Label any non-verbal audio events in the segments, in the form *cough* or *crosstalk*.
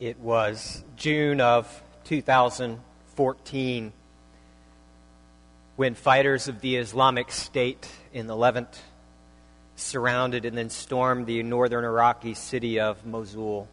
It was June of 2014 when fighters of the Islamic State in the Levant surrounded and then stormed the northern Iraqi city of Mosul.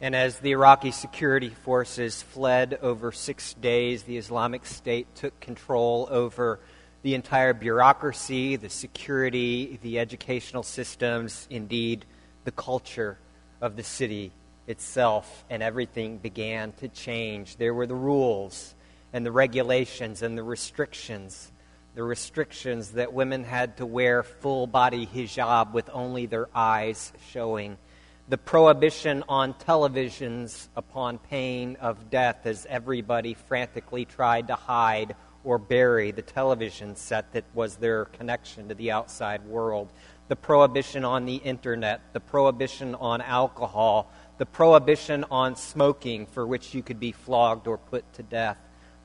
And as the Iraqi security forces fled over six days, the Islamic State took control over the entire bureaucracy, the security, the educational systems, indeed, the culture of the city itself, and everything began to change. There were the rules and the regulations and the restrictions. The restrictions that women had to wear full body hijab with only their eyes showing. The prohibition on televisions upon pain of death as everybody frantically tried to hide or bury the television set that was their connection to the outside world. The prohibition on the internet, the prohibition on alcohol, the prohibition on smoking, for which you could be flogged or put to death,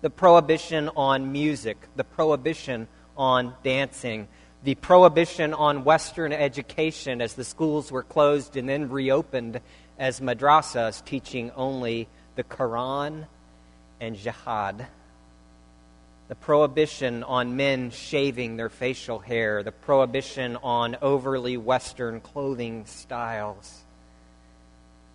the prohibition on music, the prohibition on dancing, the prohibition on Western education as the schools were closed and then reopened as madrasas teaching only the Quran and jihad. The prohibition on men shaving their facial hair, the prohibition on overly Western clothing styles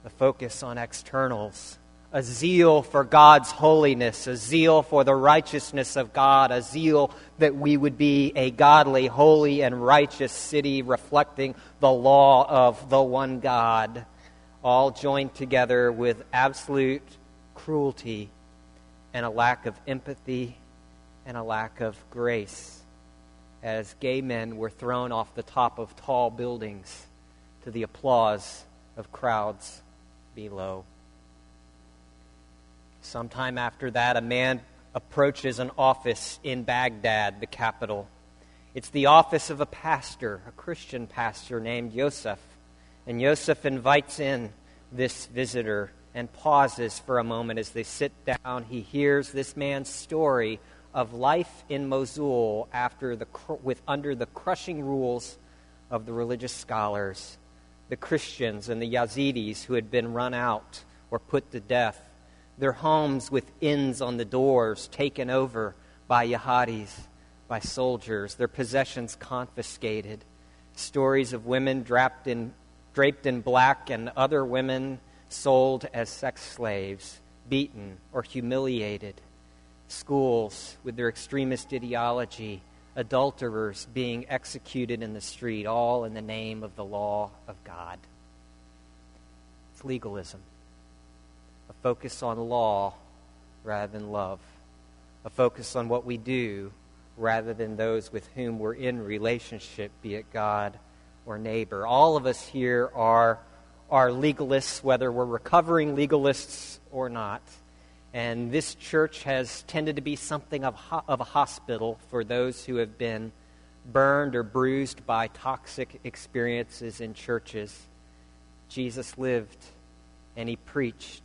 the focus on externals, a zeal for God's holiness, a zeal for the righteousness of God, a zeal that we would be a godly, holy, and righteous city reflecting the law of the one God, all joined together with absolute cruelty and a lack of empathy and a lack of grace as gay men were thrown off the top of tall buildings to the applause of crowds below. Sometime after that, a man approaches an office in Baghdad, the capital. It's the office of a pastor, a Christian pastor named Yosef. And Yosef invites in this visitor and pauses for a moment as they sit down. He hears this man's story of life in Mosul after the, with, under the crushing rules of the religious scholars the Christians and the Yazidis who had been run out or put to death, their homes with inns on the doors taken over by jihadis, by soldiers, their possessions confiscated, stories of women draped in, draped in black and other women sold as sex slaves, beaten or humiliated, schools with their extremist ideology adulterers being executed in the street, all in the name of the law of God. It's legalism, a focus on law rather than love, a focus on what we do rather than those with whom we're in relationship, be it God or neighbor. All of us here are, are legalists, whether we're recovering legalists or not. And this church has tended to be something of, ho- of a hospital for those who have been burned or bruised by toxic experiences in churches. Jesus lived and he preached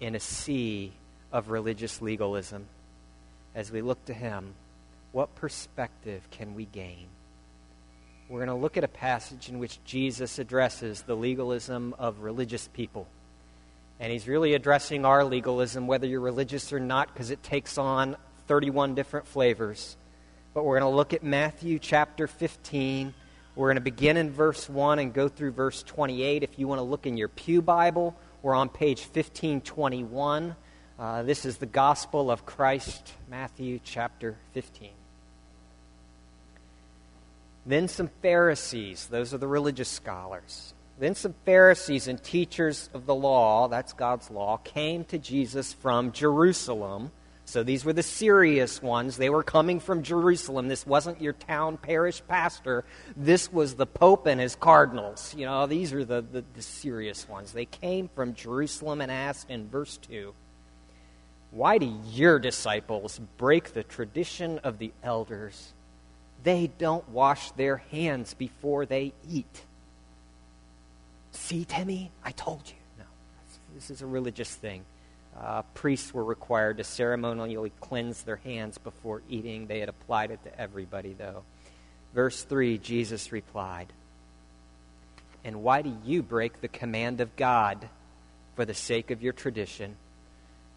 in a sea of religious legalism. As we look to him, what perspective can we gain? We're going to look at a passage in which Jesus addresses the legalism of religious people. And he's really addressing our legalism, whether you're religious or not, because it takes on 31 different flavors. But we're going to look at Matthew chapter 15. We're going to begin in verse 1 and go through verse 28. If you want to look in your Pew Bible, we're on page 1521. Uh, this is the Gospel of Christ, Matthew chapter 15. Then some Pharisees, those are the religious scholars, then some Pharisees and teachers of the law, that's God's law, came to Jesus from Jerusalem. So these were the serious ones. They were coming from Jerusalem. This wasn't your town parish pastor. This was the Pope and his cardinals. You know, these are the, the, the serious ones. They came from Jerusalem and asked in verse 2 Why do your disciples break the tradition of the elders? They don't wash their hands before they eat. See, Timmy, I told you. No, this is a religious thing. Uh, priests were required to ceremonially cleanse their hands before eating. They had applied it to everybody, though. Verse 3 Jesus replied, And why do you break the command of God for the sake of your tradition.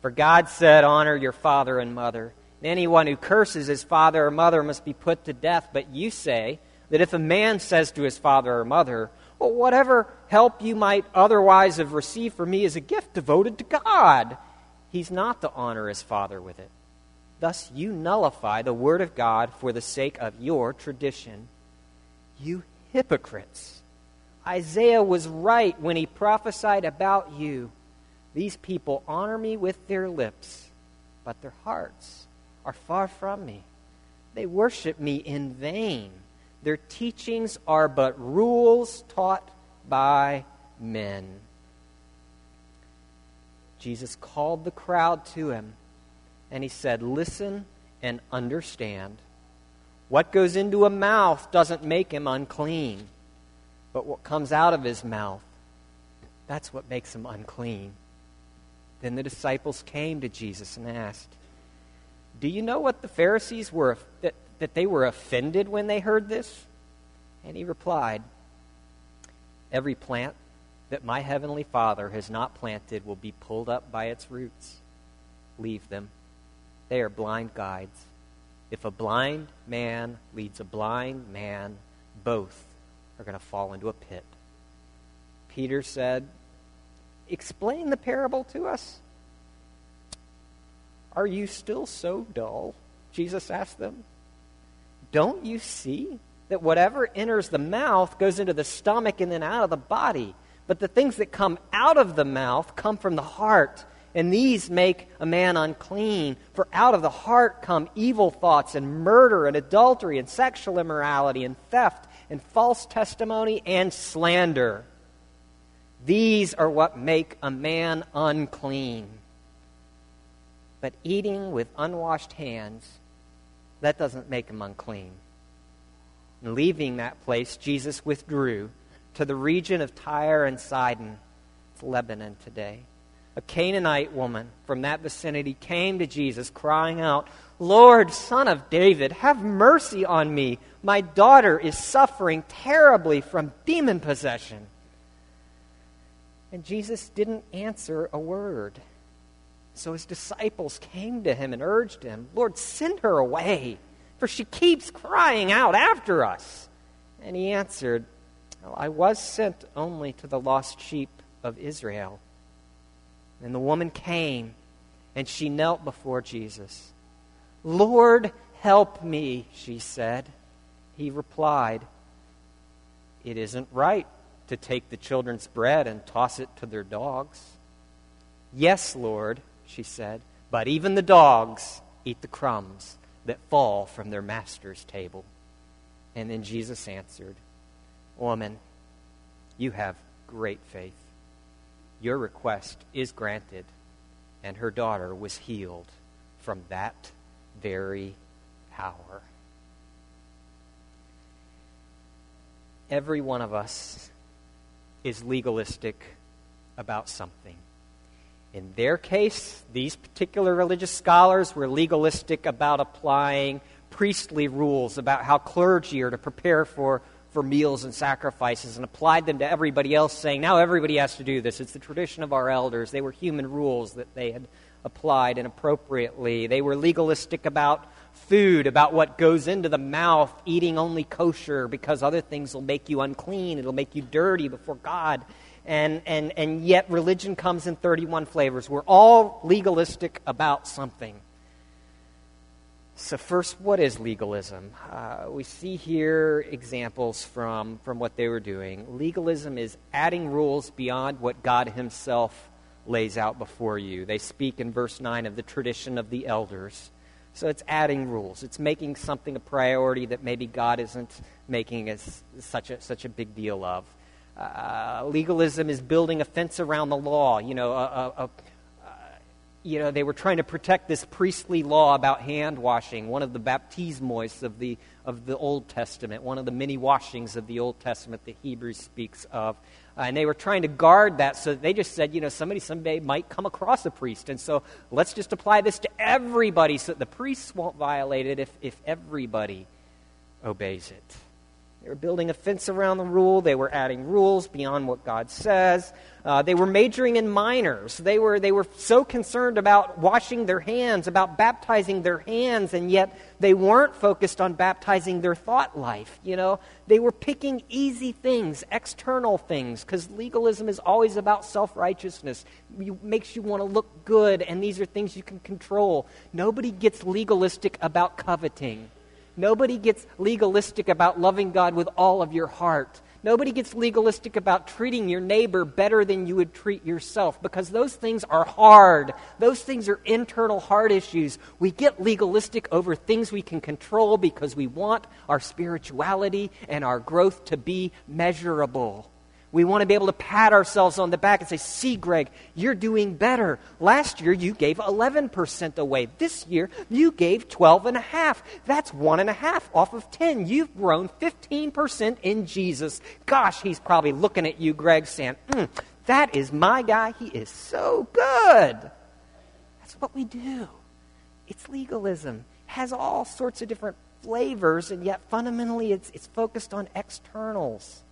For God said, Honor your father and mother. And anyone who curses his father or mother must be put to death. But you say that if a man says to his father or mother, Whatever help you might otherwise have received from me is a gift devoted to God, he's not to honor his father with it. Thus you nullify the word of God for the sake of your tradition. You hypocrites. Isaiah was right when he prophesied about you. These people honor me with their lips, but their hearts are far from me. They worship me in vain. Their teachings are but rules taught by men. Jesus called the crowd to him and he said, Listen and understand. What goes into a mouth doesn't make him unclean, but what comes out of his mouth, that's what makes him unclean. Then the disciples came to Jesus and asked, Do you know what the Pharisees were, that, that they were offended when they heard this? And he replied, Every plant that my heavenly Father has not planted will be pulled up by its roots. Leave them. They are blind guides. If a blind man leads a blind man, both are going to fall into a pit. Peter said, Explain the parable to us. Are you still so dull? Jesus asked them. Don't you see that whatever enters the mouth goes into the stomach and then out of the body? But the things that come out of the mouth come from the heart and these make a man unclean. For out of the heart come evil thoughts and murder and adultery and sexual immorality and theft and false testimony and slander. These are what make a man unclean. But eating with unwashed hands, that doesn't make him unclean. And leaving that place, Jesus withdrew to the region of Tyre and Sidon. It's Lebanon today a Canaanite woman from that vicinity came to Jesus, crying out, Lord, son of David, have mercy on me. My daughter is suffering terribly from demon possession. And Jesus didn't answer a word. So his disciples came to him and urged him, Lord, send her away, for she keeps crying out after us. And he answered, well, I was sent only to the lost sheep of Israel. And the woman came and she knelt before Jesus. Lord, help me, she said. He replied, It isn't right to take the children's bread and toss it to their dogs. Yes, Lord, she said, but even the dogs eat the crumbs that fall from their master's table. And then Jesus answered, Woman, you have great faith. Your request is granted. And her daughter was healed from that very hour. Every one of us is legalistic about something. In their case, these particular religious scholars were legalistic about applying priestly rules about how clergy are to prepare for for meals and sacrifices and applied them to everybody else, saying, now everybody has to do this. It's the tradition of our elders. They were human rules that they had applied inappropriately. They were legalistic about food, about what goes into the mouth, eating only kosher because other things will make you unclean, it'll make you dirty before God. And, and, and yet, religion comes in 31 flavors. We're all legalistic about something. So, first, what is legalism? Uh, we see here examples from, from what they were doing. Legalism is adding rules beyond what God Himself lays out before you. They speak in verse 9 of the tradition of the elders. So, it's adding rules, it's making something a priority that maybe God isn't making as, such, a, such a big deal of. Uh, legalism is building a fence around the law, you know, a, a, you know, they were trying to protect this priestly law about hand washing, one of the baptismos of the, of the Old Testament, one of the many washings of the Old Testament that Hebrews speaks of. Uh, and they were trying to guard that, so they just said, you know, somebody someday might come across a priest. And so let's just apply this to everybody so that the priests won't violate it if, if everybody obeys it. They were building a fence around the rule. They were adding rules beyond what God says. Uh, they were majoring in minors. They were, they were so concerned about washing their hands, about baptizing their hands, and yet they weren't focused on baptizing their thought life. You know, they were picking easy things, external things, because legalism is always about self righteousness. It makes you want to look good, and these are things you can control. Nobody gets legalistic about coveting. Nobody gets legalistic about loving God with all of your heart. Nobody gets legalistic about treating your neighbor better than you would treat yourself because those things are hard. Those things are internal heart issues. We get legalistic over things we can control because we want our spirituality and our growth to be measurable. We want to be able to pat ourselves on the back and say, See, Greg, you're doing better. Last year you gave 11% away. This year you gave 12.5. That's 1.5 off of 10. You've grown 15% in Jesus. Gosh, he's probably looking at you, Greg, saying, mm, That is my guy. He is so good. That's what we do. It's legalism, has all sorts of different flavors, and yet fundamentally it's, it's focused on externals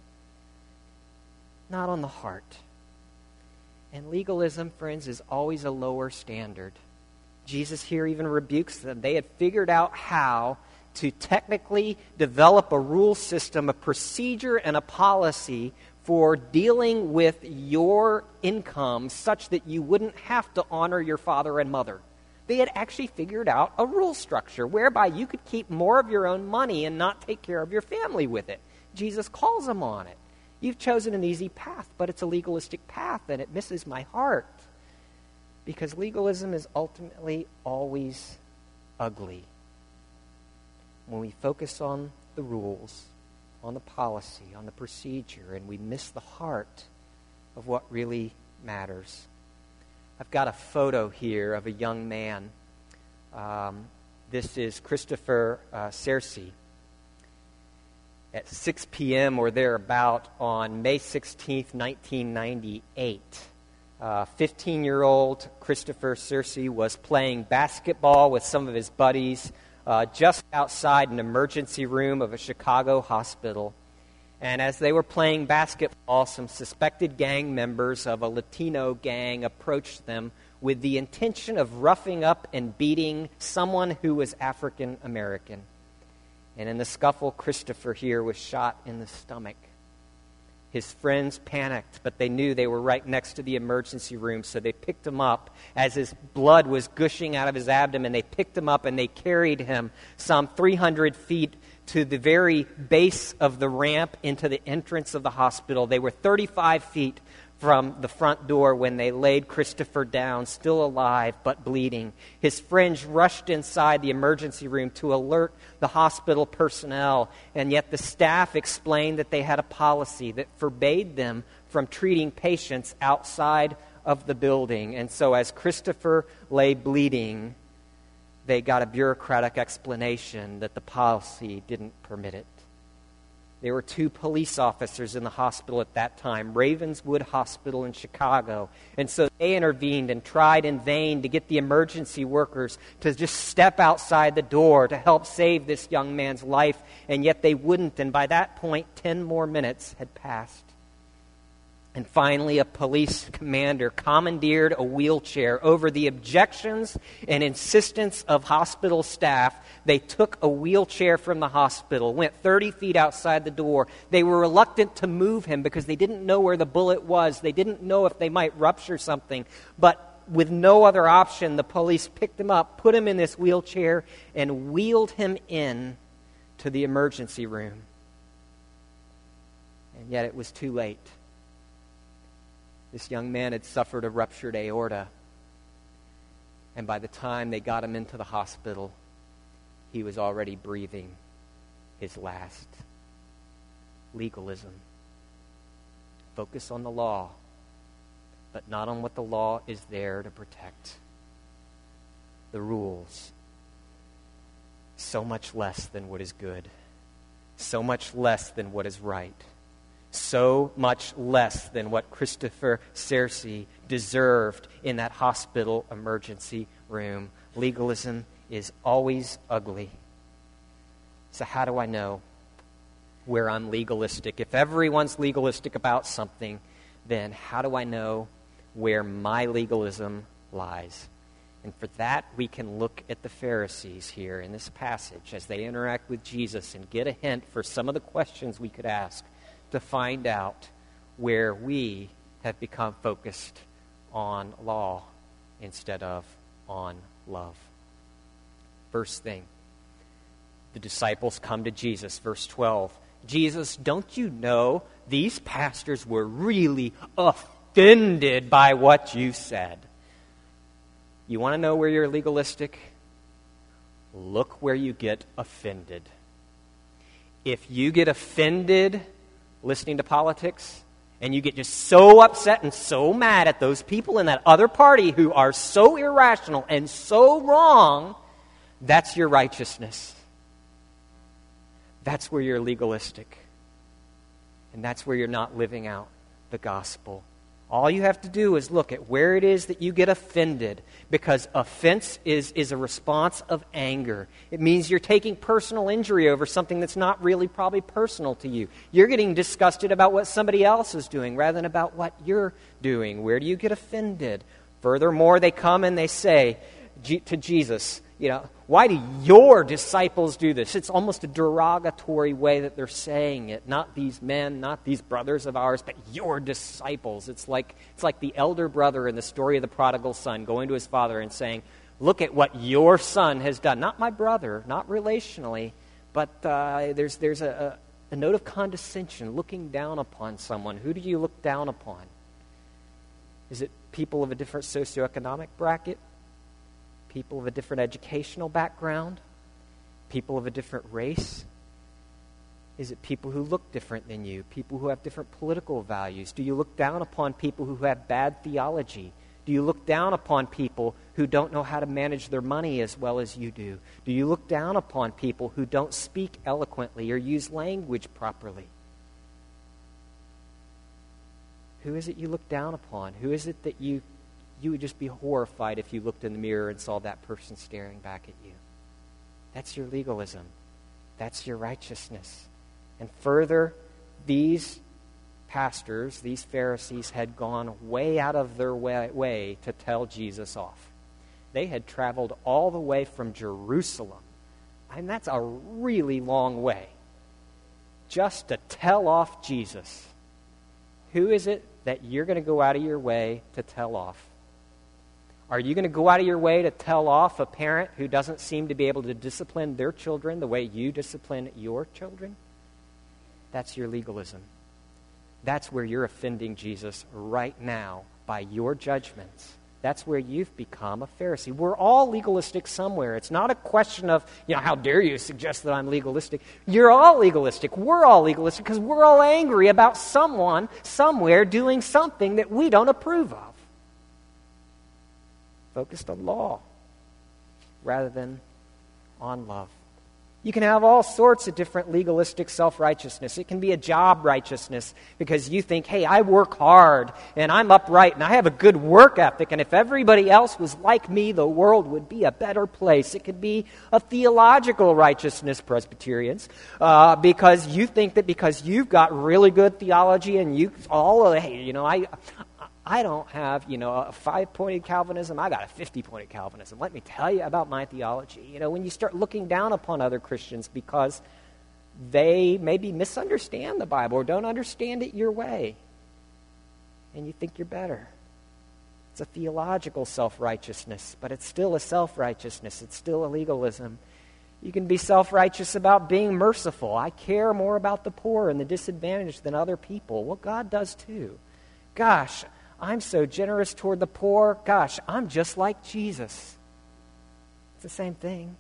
not on the heart. And legalism, friends, is always a lower standard. Jesus here even rebukes them. They had figured out how to technically develop a rule system, a procedure, and a policy for dealing with your income such that you wouldn't have to honor your father and mother. They had actually figured out a rule structure whereby you could keep more of your own money and not take care of your family with it. Jesus calls them on it. You've chosen an easy path, but it's a legalistic path, and it misses my heart. Because legalism is ultimately always ugly. When we focus on the rules, on the policy, on the procedure, and we miss the heart of what really matters. I've got a photo here of a young man. Um, this is Christopher uh, Sercye at 6 p.m. or thereabout on May 16, 1998. 15 uh, year old Christopher Sercye was playing basketball with some of his buddies uh, just outside an emergency room of a Chicago hospital. And as they were playing basketball, some suspected gang members of a Latino gang approached them with the intention of roughing up and beating someone who was African American. And in the scuffle, Christopher here was shot in the stomach. His friends panicked, but they knew they were right next to the emergency room, so they picked him up. As his blood was gushing out of his abdomen, they picked him up and they carried him some 300 feet to the very base of the ramp into the entrance of the hospital. They were 35 feet from the front door when they laid Christopher down, still alive but bleeding. His friends rushed inside the emergency room to alert the hospital personnel, and yet the staff explained that they had a policy that forbade them from treating patients outside of the building. And so, as Christopher lay bleeding, they got a bureaucratic explanation that the policy didn't permit it. There were two police officers in the hospital at that time, Ravenswood Hospital in Chicago. And so they intervened and tried in vain to get the emergency workers to just step outside the door to help save this young man's life, and yet they wouldn't. And by that point, 10 more minutes had passed. And finally, a police commander commandeered a wheelchair over the objections and insistence of hospital staff. They took a wheelchair from the hospital, went 30 feet outside the door. They were reluctant to move him because they didn't know where the bullet was. They didn't know if they might rupture something. But with no other option, the police picked him up, put him in this wheelchair, and wheeled him in to the emergency room. And yet it was too late. This young man had suffered a ruptured aorta. And by the time they got him into the hospital, he was already breathing his last. Legalism. Focus on the law, but not on what the law is there to protect. The rules. So much less than what is good, so much less than what is right so much less than what Christopher Sercye deserved in that hospital emergency room. Legalism is always ugly. So, how do I know? where I'm legalistic. If everyone's legalistic about something, then how do I know where my legalism lies? And for that, we can look at the Pharisees here in this passage as they interact with Jesus and get a hint for some of the questions we could ask to find out where we have become focused on law instead of on love. First thing, the disciples come to Jesus. Verse 12 Jesus, don't you know these pastors were really offended by what you said? You want to know where you're legalistic? Look where you get offended. If you get offended listening to politics, and you get just so upset and so mad at those people in that other party who are so irrational and so wrong, that's your righteousness. That's where you're legalistic. And that's where you're not living out the gospel. All you have to do is look at where it is that you get offended because offense is, is a response of anger. It means you're taking personal injury over something that's not really probably personal to you. You're getting disgusted about what somebody else is doing rather than about what you're doing. Where do you get offended? Furthermore, they come and they say to Jesus, you know, why do your disciples do this? It's almost a derogatory way that they're saying it. Not these men, not these brothers of ours, but your disciples. It's like, it's like the elder brother in the story of the prodigal son going to his father and saying, Look at what your son has done. Not my brother, not relationally, but uh, there's, there's a, a, a note of condescension, looking down upon someone. Who do you look down upon? Is it people of a different socioeconomic bracket? People of a different educational background, people of a different race? Is it people who look different than you, people who have different political values? Do you look down upon people who have bad theology? Do you look down upon people who don't know how to manage their money as well as you do? Do you look down upon people who don't speak eloquently or use language properly? Who is it you look down upon? Who is it that you you would just be horrified if you looked in the mirror and saw that person staring back at you. That's your legalism. That's your righteousness. And further, these pastors, these Pharisees, had gone way out of their way, way, to tell Jesus off. They had traveled all the way from Jerusalem. And that's a really long way just to tell off Jesus. Who is it that you're going to go out of your way to tell off? Are you going to go out of your way to tell off a parent who doesn't seem to be able to discipline their children the way you discipline your children? That's your legalism. That's where you're offending Jesus right now by your judgments. That's where you've become a Pharisee. We're all legalistic somewhere. It's not a question of, you know, how dare you suggest that I'm legalistic? You're all legalistic. We're all legalistic because we're all angry about someone somewhere doing something that we don't approve of focused on law rather than on love. You can have all sorts of different legalistic self righteousness. It can be a job righteousness because you think, hey, I work hard and I'm upright and I have a good work ethic, and if everybody else was like me, the world would be a better place. It could be a theological righteousness, Presbyterians, uh, because you think that because you've got really good theology and you all, hey, you know, I, I don't have, you know, a five pointed Calvinism. I got a 50 pointed Calvinism. Let me tell you about my theology. You know, when you start looking down upon other Christians because they maybe misunderstand the Bible or don't understand it your way, and you think you're better. It's a theological self righteousness, but it's still a self righteousness. It's still a legalism. You can be self righteous about being merciful. I care more about the poor and the disadvantaged than other people. Well, God does too. Gosh, I'm so generous toward the poor. Gosh, I'm just like Jesus. It's the same thing.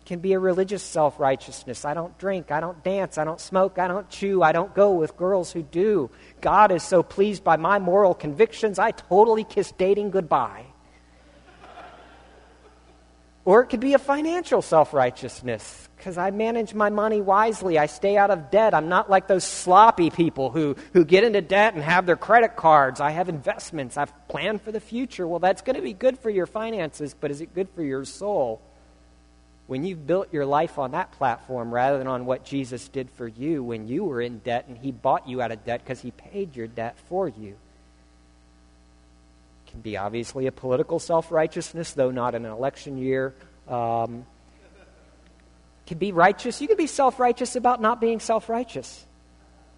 It can be a religious self righteousness. I don't drink. I don't dance. I don't smoke. I don't chew. I don't go with girls who do. God is so pleased by my moral convictions, I totally kiss dating goodbye. Or it could be a financial self righteousness because I manage my money wisely. I stay out of debt. I'm not like those sloppy people who, who get into debt and have their credit cards. I have investments. I've planned for the future. Well, that's going to be good for your finances, but is it good for your soul? when you've built your life on that platform rather than on what Jesus did for you when you were in debt and he bought you out of debt because he paid your debt for you. Can be obviously a political self righteousness, though not in an election year. Um, can be righteous. You can be self righteous about not being self righteous.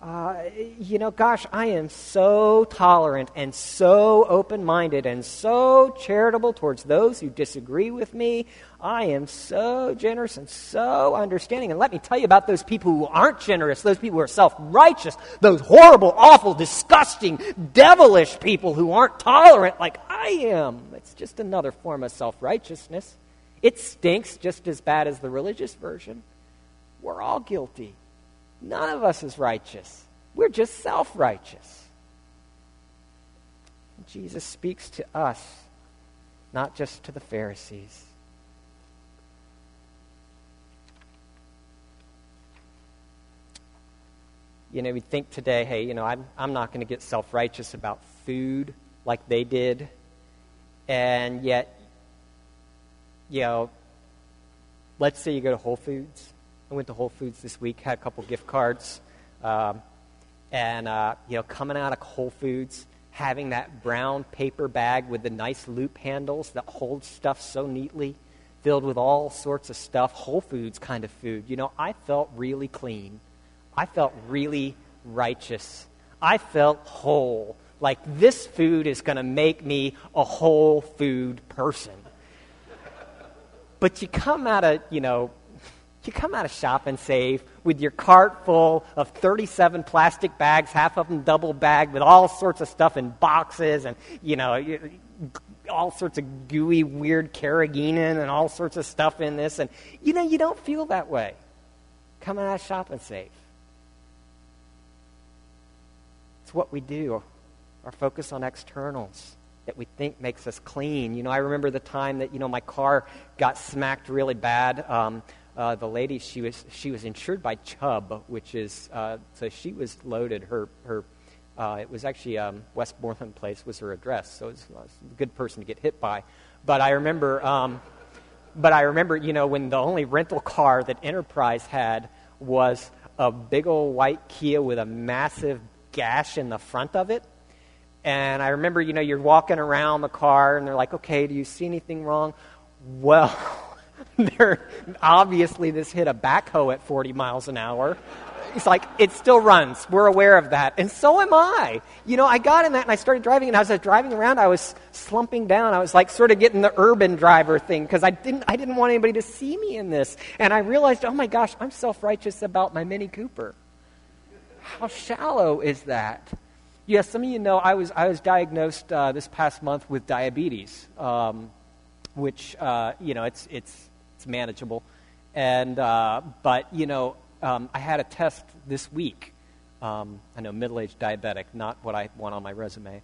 Uh, you know, gosh, I am so tolerant and so open minded and so charitable towards those who disagree with me. I am so generous and so understanding. And let me tell you about those people who aren't generous, those people who are self righteous, those horrible, awful, disgusting, devilish people who aren't tolerant like I am. It's just another form of self righteousness. It stinks just as bad as the religious version. We're all guilty. None of us is righteous. We're just self righteous. Jesus speaks to us, not just to the Pharisees. You know, we think today, hey, you know, I'm, I'm not going to get self righteous about food like they did. And yet, you know, let's say you go to Whole Foods I went to Whole Foods this week, had a couple gift cards, um, and uh, you know, coming out of Whole Foods, having that brown paper bag with the nice loop handles that hold stuff so neatly, filled with all sorts of stuff, Whole Foods kind of food. You know, I felt really clean. I felt really righteous. I felt whole. Like this food is going to make me a whole food person. But you come out of, you know, you come out of Shop and Save with your cart full of 37 plastic bags, half of them double bagged with all sorts of stuff in boxes and, you know, all sorts of gooey, weird carrageenan and all sorts of stuff in this. And, you know, you don't feel that way coming out of Shop and Save. It's what we do, our focus on externals that we think makes us clean. You know, I remember the time that, you know, my car got smacked really bad. Um, uh, the lady she was she was insured by Chubb, which is uh, so she was loaded. Her her uh, it was actually um, Westmoreland Place was her address, so it was, was, a good person to get hit by. But I remember, um, but I remember, you know, when the only rental car that Enterprise had was a big old white Kia with a massive gash in the front of it. And I remember, you know, you're walking around the car, and they're like, "Okay, do you see anything wrong?" Well. *laughs* *laughs* there, obviously, this hit a backhoe at 40 miles an hour. It's like, it still runs. We're aware of that. And so am I. You know, I got in that and I started driving, and as I was driving around, I was slumping down. I was like sort of getting the urban driver thing because I didn't, I didn't want anybody to see me in this. And I realized, oh my gosh, I'm self righteous about my Mini Cooper. How shallow is that? Yes, some of you know I was, I was diagnosed uh, this past month with diabetes. Um, which uh, you know it's it's manageable. And uh, but you know um, I had a test this week. Um, I know middle-aged diabetic, not what I want on my resume.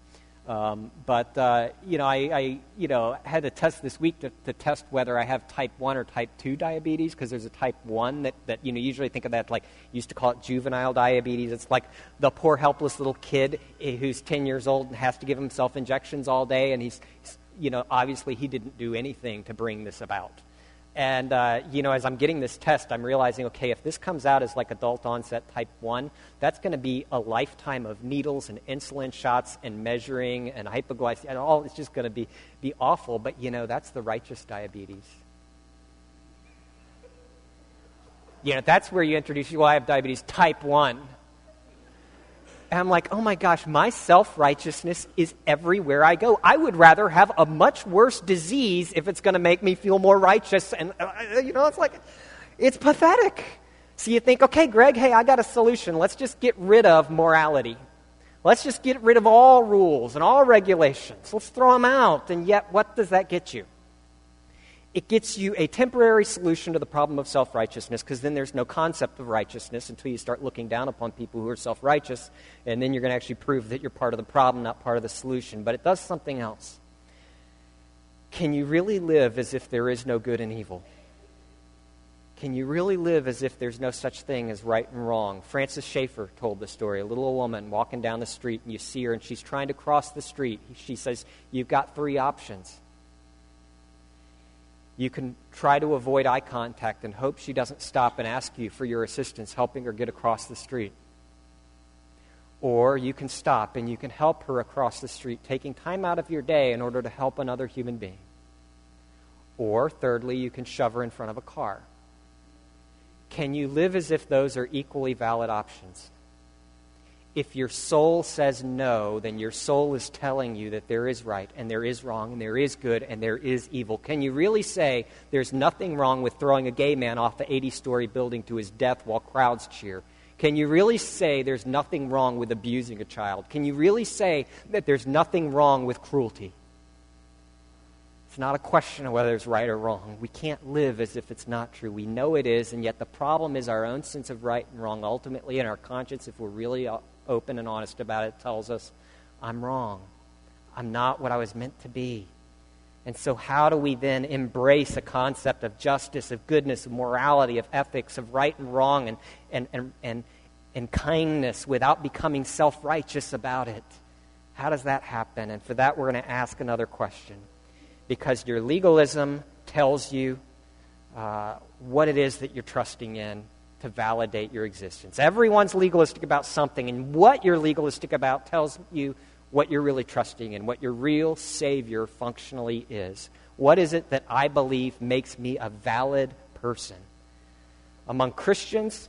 Um, but uh, you know, I, I, you know had a test this week to, to test whether I have type one or type two diabetes because there's a type one that, that you know usually think of that like used to call it juvenile diabetes. It's like the poor helpless little kid eh, who's ten years old and has to give himself injections all day, and he's you know, obviously he didn't do anything to bring this about. And, uh, you know, as I'm getting this test, I'm realizing, okay, if this comes out as like adult onset type 1, that's going to be a lifetime of needles and insulin shots and measuring and hypoglycemia and all. It's just going to be, be awful. But, you know, that's the righteous diabetes. You know, that's where you introduce, well, I have diabetes type 1. And I'm like, oh my gosh, my self righteousness is everywhere I go. I would rather have a much worse disease if it's going to make me feel more righteous. And, uh, uh, you know, it's like, it's pathetic. So you think, okay, Greg, hey, I got a solution. Let's just get rid of morality. Let's just get rid of all rules and all regulations. Let's throw them out. And yet, what does that get you? It gets you a temporary solution to the problem of self righteousness because then there's no concept of righteousness until you start looking down upon people who are self righteous, and then you're going to actually prove that you're part of the problem, not part of the solution. But it does something else. Can you really live as if there is no good and evil? Can you really live as if there's no such thing as right and wrong? Francis Schaeffer told the story. A little woman walking down the street, and you see her, and she's trying to cross the street. She says, You've got three options You can try to avoid eye contact and hope she doesn't stop and ask you for your assistance helping her get across the street. Or you can stop and you can help her across the street, taking time out of your day in order to help another human being. Or, thirdly, you can shove her in front of a car. Can you live as if those are equally valid options? If your soul says no, then your soul is telling you that there is right and there is wrong and there is good and there is evil. Can you really say there's nothing wrong with throwing a gay man off the 80 story building to his death while crowds cheer? Can you really say there's nothing wrong with abusing a child? Can you really say that there's nothing wrong with cruelty? It's not a question of whether it's right or wrong. We can't live as if it's not true. We know it is, and yet the problem is our own sense of right and wrong. Ultimately, in our conscience, if we're really open and honest about it, tells us, I'm wrong. I'm not what I was meant to be. And so, how do we then embrace a concept of justice, of goodness, of morality, of ethics, of right and wrong, and, and, and, and, and kindness without becoming self righteous about it? How does that happen? And for that, we're going to ask another question. Because your legalism tells you uh, what it is that you're trusting in to validate your existence. Everyone's legalistic about something, and what you're legalistic about tells you what you're really trusting in, what your real Savior functionally is. What is it that I believe makes me a valid person? Among Christians,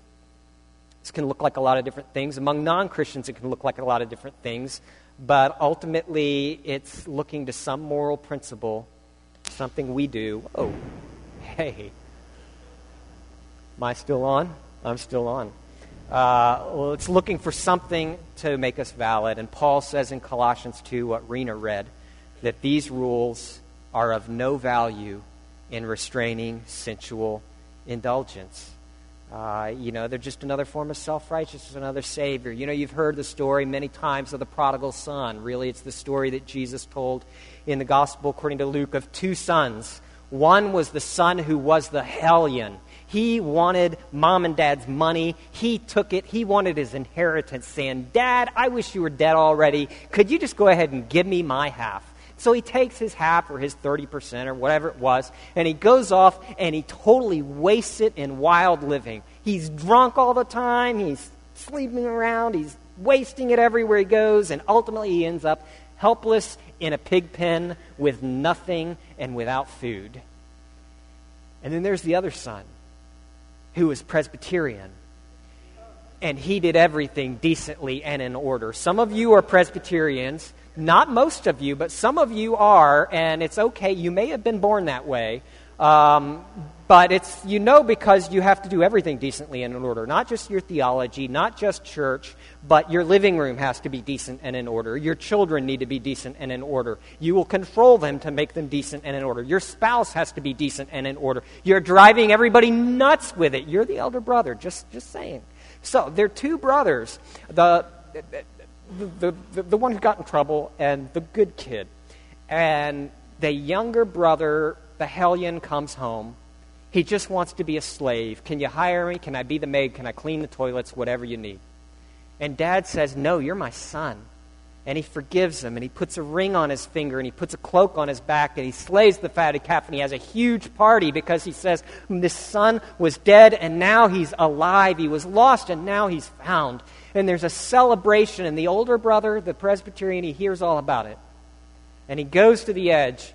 this can look like a lot of different things. Among non Christians, it can look like a lot of different things. But ultimately, it's looking to some moral principle, something we do. Oh, *laughs* hey. Am I still on? I'm still on uh, well, it's looking for something to make us valid. And Paul says in Colossians 2, what Rena read, that these rules are of no value in restraining sensual indulgence. Uh, you know, they're just another form of self righteousness, another Savior. You know, you've heard the story many times of the prodigal son. Really, it's the story that Jesus told in the Gospel, according to Luke, of two sons. One was the son who was the hellion. He wanted mom and dad's money. He took it. He wanted his inheritance, saying, Dad, I wish you were dead already. Could you just go ahead and give me my half? So he takes his half or his 30% or whatever it was, and he goes off and he totally wastes it in wild living. He's drunk all the time. He's sleeping around. He's wasting it everywhere he goes, and ultimately he ends up helpless in a pig pen with nothing and without food. And then there's the other son who was Presbyterian. And he did everything decently and in order. Some of you are Presbyterians. Not most of you, but some of you are, and it's okay. You may have been born that way. Um, but it's, you know, because you have to do everything decently and in order. Not just your theology, not just church, but your living room has to be decent and in order. Your children need to be decent and in order. You will control them to make them decent and in order. Your spouse has to be decent and in order. You're driving everybody nuts with it. You're the elder brother, just, just saying. So, there are two brothers the, the, the, the one who got in trouble and the good kid. And the younger brother, the hellion, comes home he just wants to be a slave. Can you hire me? Can I be the maid? Can I clean the toilets? Whatever you need. And dad says, No, you're my son. And he forgives him, and he puts a ring on his finger, and he puts a cloak on his back, and he slays the fatted calf, and he has a huge party because he says, hmm, This son was dead, and now he's alive. He was lost, and now he's found. And there's a celebration, and the older brother, the Presbyterian, he hears all about it. And he goes to the edge,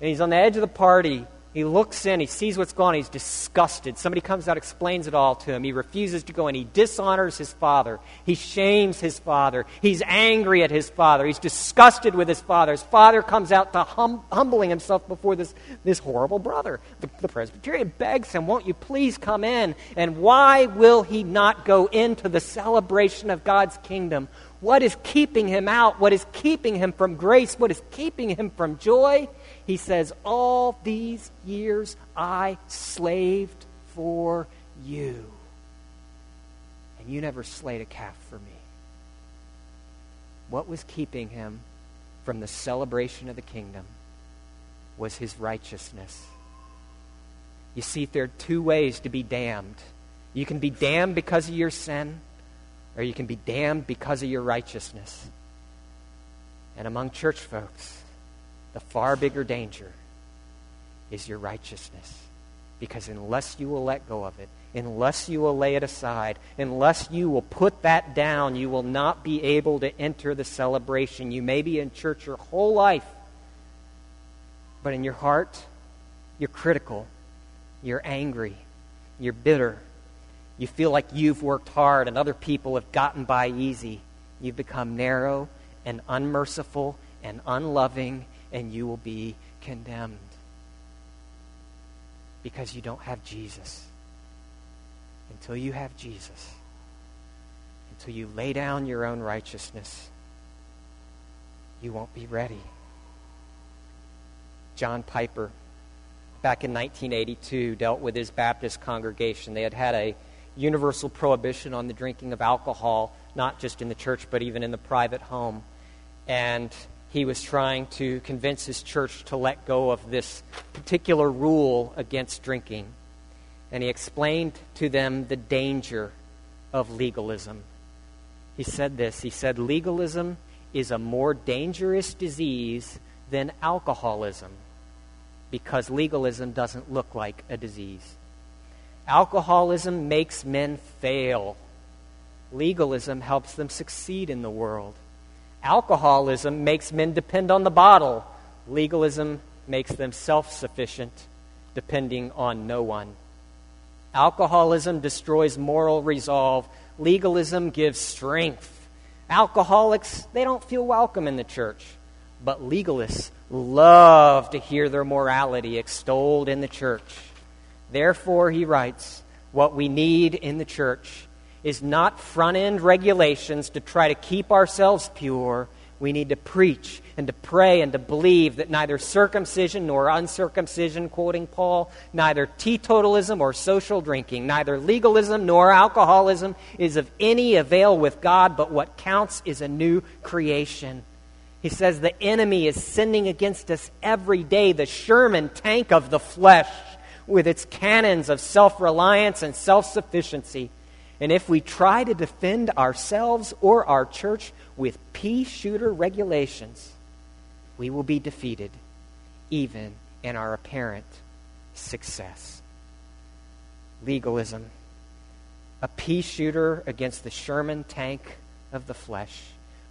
and he's on the edge of the party, he looks in, he sees what's going on, he's disgusted. Somebody comes out, explains it all to him. He refuses to go in. He dishonors his father. He shames his father. He's angry at his father. He's disgusted with his father. His father comes out to hum- humbling himself before this, this horrible brother. The, the Presbyterian begs him, Won't you please come in? And why will he not go into the celebration of God's kingdom? What is keeping him out? What is keeping him from grace? What is keeping him from joy? He says, All these years I slaved for you, and you never slayed a calf for me. What was keeping him from the celebration of the kingdom was his righteousness. You see, there are two ways to be damned. You can be damned because of your sin, or you can be damned because of your righteousness. And among church folks, the far bigger danger is your righteousness. Because unless you will let go of it, unless you will lay it aside, unless you will put that down, you will not be able to enter the celebration. You may be in church your whole life, but in your heart, you're critical, you're angry, you're bitter. You feel like you've worked hard and other people have gotten by easy. You've become narrow and unmerciful and unloving, and you will be condemned because you don't have Jesus. Until you have Jesus, until you lay down your own righteousness, you won't be ready. John Piper, back in 1982, dealt with his Baptist congregation. They had had a universal prohibition on the drinking of alcohol, not just in the church, but even in the private home. And he was trying to convince his church to let go of this particular rule against drinking. And he explained to them the danger of legalism. He said this He said, Legalism is a more dangerous disease than alcoholism because legalism doesn't look like a disease. Alcoholism makes men fail. Legalism helps them succeed in the world. Alcoholism makes men depend on the bottle. Legalism makes them self sufficient, depending on no one. Alcoholism destroys moral resolve. Legalism gives strength. Alcoholics, they don't feel welcome in the church. But legalists love to hear their morality extolled in the church. Therefore, he writes, what we need in the church is not front end regulations to try to keep ourselves pure. We need to preach and to pray and to believe that neither circumcision nor uncircumcision, quoting Paul, neither teetotalism or social drinking, neither legalism nor alcoholism is of any avail with God, but what counts is a new creation. He says the enemy is sending against us every day the Sherman tank of the flesh with its cannons of self reliance and self sufficiency. And if we try to defend ourselves or our church with pea shooter regulations, we will be defeated, even in our apparent success. Legalism, a pea shooter against the Sherman tank of the flesh,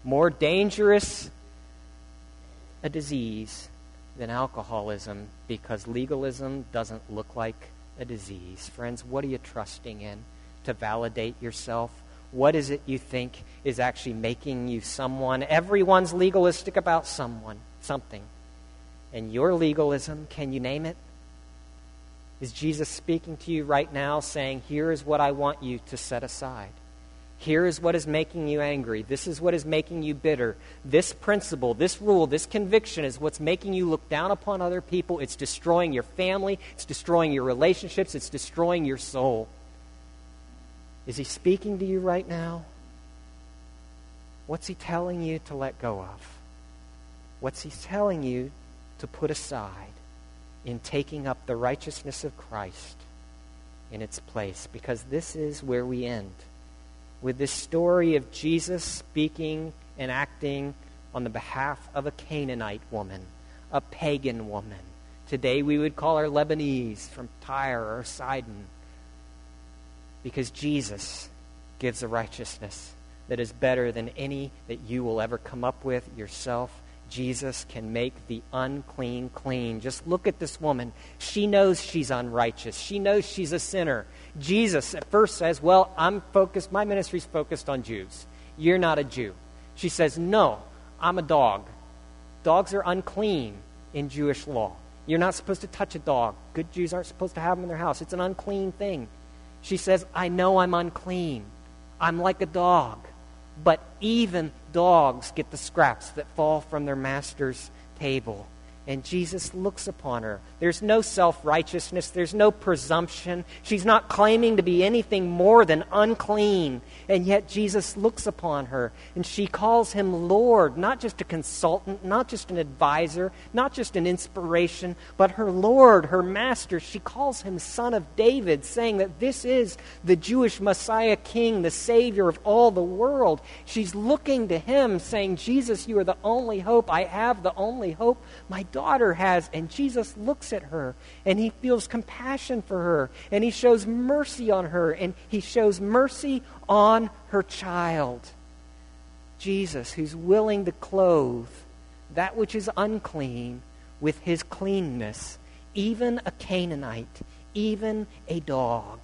more dangerous a disease than alcoholism because legalism doesn't look like a disease. Friends, what are you trusting in to validate yourself? What is it you think is actually making you someone? Everyone's legalistic about someone, something. And your legalism, can you name it? Is Jesus speaking to you right now saying, Here is what I want you to set aside? Here is what is making you angry. This is what is making you bitter. This principle, this rule, this conviction is what's making you look down upon other people. It's destroying your family, it's destroying your relationships, it's destroying your soul. Is he speaking to you right now? What's he telling you to let go of? What's he telling you to put aside in taking up the righteousness of Christ in its place? Because this is where we end with this story of Jesus speaking and acting on the behalf of a Canaanite woman, a pagan woman. Today we would call her Lebanese from Tyre or Sidon. Because Jesus gives a righteousness that is better than any that you will ever come up with yourself. Jesus can make the unclean clean. Just look at this woman. She knows she's unrighteous. She knows she's a sinner. Jesus at first says, Well, I'm focused, my ministry's focused on Jews. You're not a Jew. She says, No, I'm a dog. Dogs are unclean in Jewish law. You're not supposed to touch a dog. Good Jews aren't supposed to have them in their house. It's an unclean thing. She says, I know I'm unclean. I'm like a dog. But even dogs get the scraps that fall from their master's table. And Jesus looks upon her. There's no self righteousness, there's no presumption. She's not claiming to be anything more than unclean. And yet Jesus looks upon her and she calls him Lord, not just a consultant, not just an advisor, not just an inspiration, but her Lord, her master. She calls him Son of David, saying that this is the Jewish Messiah King, the Savior of all the world. She's looking to him, saying, Jesus, you are the only hope. I have the only hope. My daughter has. And Jesus looks at her and he feels compassion for her and he shows mercy on her and he shows mercy on her child. Jesus, who's willing to clothe that which is unclean with his cleanness, even a Canaanite, even a dog.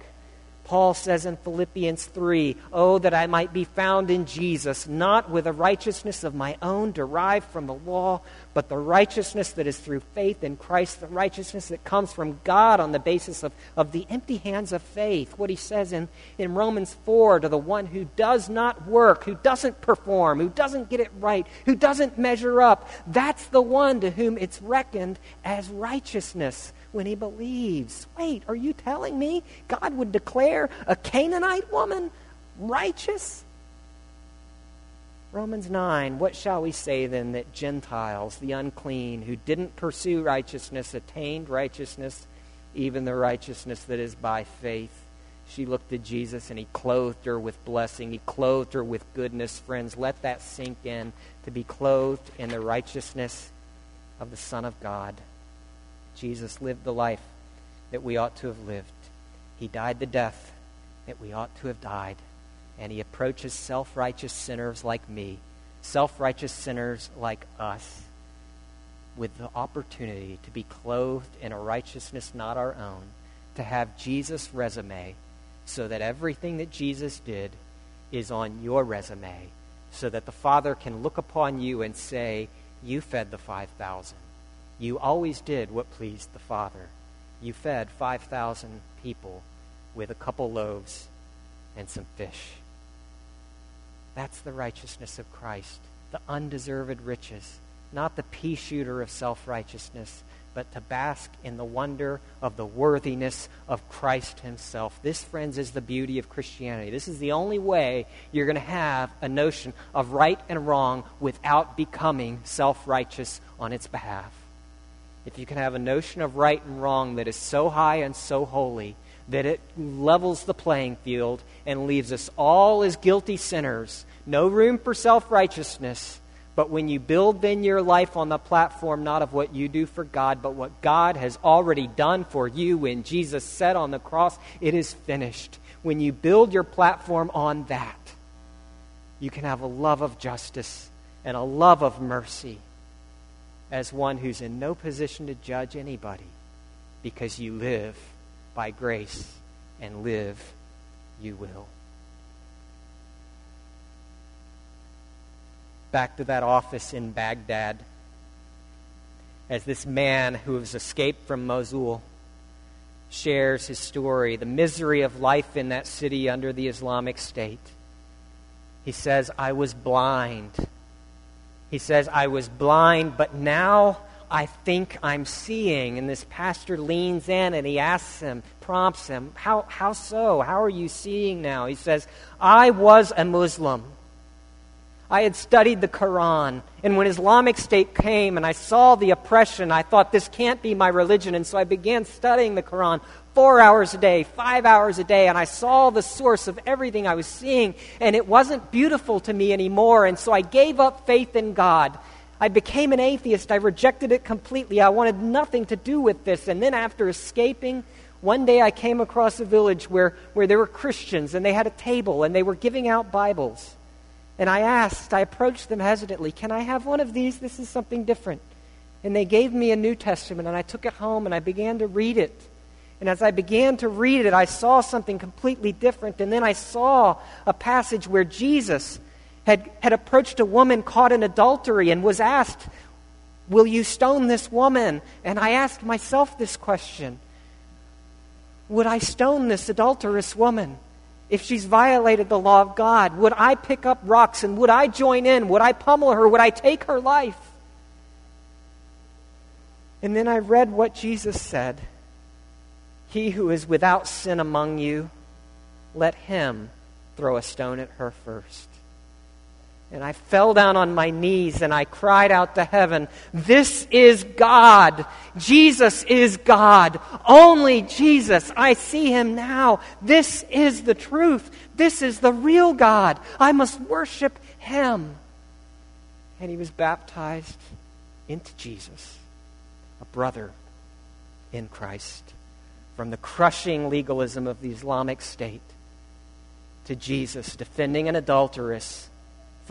Paul says in Philippians 3 Oh, that I might be found in Jesus, not with a righteousness of my own derived from the law, but the righteousness that is through faith in Christ, the righteousness that comes from God on the basis of, of the empty hands of faith. What he says in, in Romans 4 to the one who does not work, who doesn't perform, who doesn't get it right, who doesn't measure up, that's the one to whom it's reckoned as righteousness when he believes. Wait, are you telling me God would declare a Canaanite woman righteous? Romans 9, what shall we say then that Gentiles, the unclean, who didn't pursue righteousness, attained righteousness, even the righteousness that is by faith? She looked at Jesus and he clothed her with blessing. He clothed her with goodness. Friends, let that sink in to be clothed in the righteousness of the Son of God. Jesus lived the life that we ought to have lived. He died the death that we ought to have died. And he approaches self righteous sinners like me, self righteous sinners like us, with the opportunity to be clothed in a righteousness not our own, to have Jesus' resume, so that everything that Jesus did is on your resume, so that the Father can look upon you and say, You fed the 5,000. You always did what pleased the Father. You fed 5,000 people with a couple loaves and some fish. That's the righteousness of Christ, the undeserved riches, not the pea shooter of self righteousness, but to bask in the wonder of the worthiness of Christ Himself. This, friends, is the beauty of Christianity. This is the only way you're going to have a notion of right and wrong without becoming self righteous on its behalf if you can have a notion of right and wrong that is so high and so holy that it levels the playing field and leaves us all as guilty sinners, no room for self righteousness. But when you build then your life on the platform not of what you do for God, but what God has already done for you when Jesus said on the cross, It is finished. When you build your platform on that, you can have a love of justice and a love of mercy as one who's in no position to judge anybody because you live by grace and live you will. Back to that office in Baghdad. As this man who has escaped from Mosul shares his story, the misery of life in that city under the Islamic State, he says, I was blind he says, I was blind, but now I think I'm seeing. And this pastor leans in and he asks him, prompts him, How, how so? How are you seeing now? He says, I was a Muslim. I had studied the Quran. And when Islamic State came and I saw the oppression, I thought, this can't be my religion. And so I began studying the Quran four hours a day, five hours a day, and I saw the source of everything I was seeing, and it wasn't beautiful to me anymore. And so I gave up faith in God. I became an atheist. I rejected it completely. I wanted nothing to do with this. And then after escaping, one day I came across a village where, where there were Christians, and they had a table, and they were giving out Bibles. And I asked, I approached them hesitantly, Can I have one of these? This is something different. And they gave me a New Testament, and I took it home and I began to read it. And as I began to read it, I saw something completely different. And then I saw a passage where Jesus had, had approached a woman caught in adultery and was asked, Will you stone this woman? And I asked myself this question Would I stone this adulterous woman? If she's violated the law of God, would I pick up rocks and would I join in? Would I pummel her? Would I take her life? And then I read what Jesus said. He who is without sin among you, let him throw a stone at her first. And I fell down on my knees and I cried out to heaven, This is God. Jesus is God. Only Jesus. I see him now. This is the truth. This is the real God. I must worship him. And he was baptized into Jesus. a brother in Christ. From the crushing legalism of the Islamic State to Jesus defending an adulteress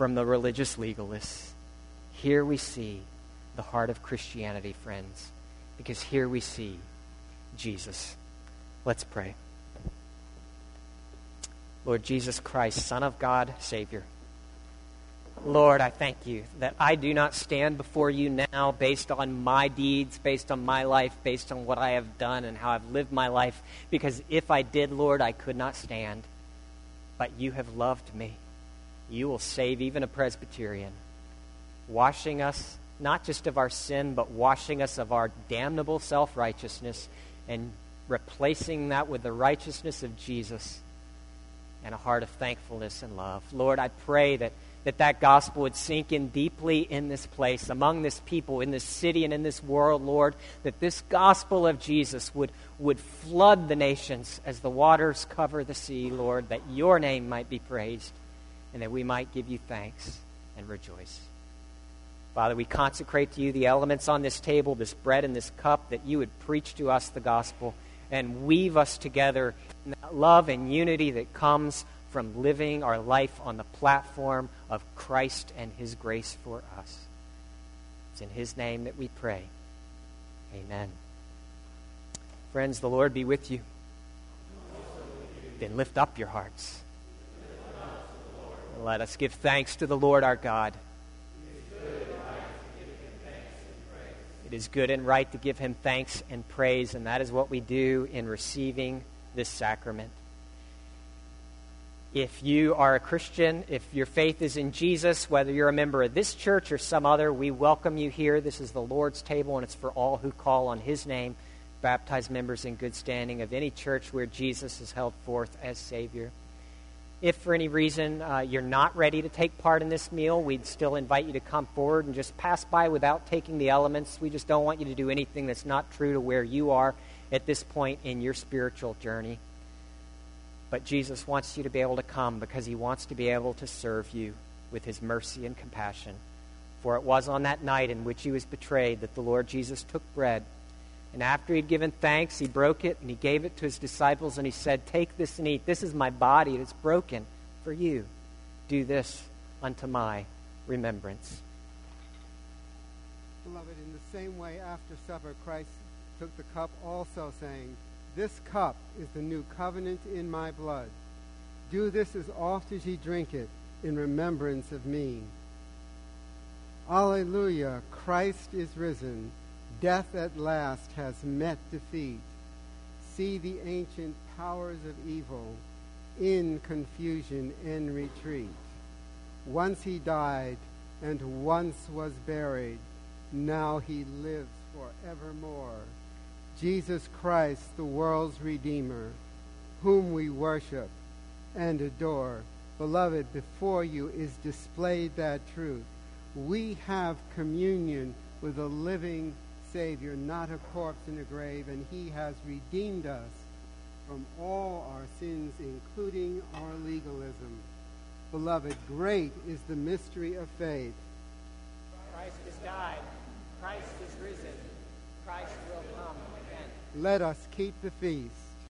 from the religious legalists. Here we see the heart of Christianity, friends, because here we see Jesus. Let's pray. Lord Jesus Christ, Son of God, Savior. Lord, I thank you that I do not stand before you now based on my deeds, based on my life, based on what I have done and how I've lived my life, because if I did, Lord, I could not stand. But you have loved me. You will save even a Presbyterian, washing us not just of our sin, but washing us of our damnable self righteousness and replacing that with the righteousness of Jesus and a heart of thankfulness and love. Lord, I pray that that that gospel would sink in deeply in this place, among this people, in this city, and in this world, Lord, that this gospel of Jesus would, would flood the nations as the waters cover the sea, Lord, that your name might be praised and that we might give you thanks and rejoice. Father, we consecrate to you the elements on this table, this bread and this cup, that you would preach to us the gospel and weave us together in that love and unity that comes from living our life on the platform of Christ and His grace for us. It's in His name that we pray. Amen. Friends, the Lord be with you. Then lift up your hearts. Let us give thanks to the Lord our God. It is good and right to give him thanks and praise, and that is what we do in receiving this sacrament. If you are a Christian, if your faith is in Jesus, whether you're a member of this church or some other, we welcome you here. This is the Lord's table, and it's for all who call on His name, baptized members in good standing of any church where Jesus is held forth as Savior. If for any reason uh, you're not ready to take part in this meal, we'd still invite you to come forward and just pass by without taking the elements. We just don't want you to do anything that's not true to where you are at this point in your spiritual journey. But Jesus wants you to be able to come because he wants to be able to serve you with his mercy and compassion. For it was on that night in which he was betrayed that the Lord Jesus took bread. And after he'd given thanks, he broke it and he gave it to his disciples and he said, Take this and eat. This is my body that's broken for you. Do this unto my remembrance. Beloved, in the same way after supper, Christ took the cup also, saying, this cup is the new covenant in my blood. Do this as oft as ye drink it in remembrance of me. Alleluia, Christ is risen. Death at last has met defeat. See the ancient powers of evil in confusion and retreat. Once he died and once was buried, now he lives forevermore. Jesus Christ, the world's Redeemer, whom we worship and adore. Beloved, before you is displayed that truth. We have communion with a living Savior, not a corpse in a grave, and He has redeemed us from all our sins, including our legalism. Beloved, great is the mystery of faith. Christ has died. Christ is risen. Christ will come. Again. Let us keep the feast.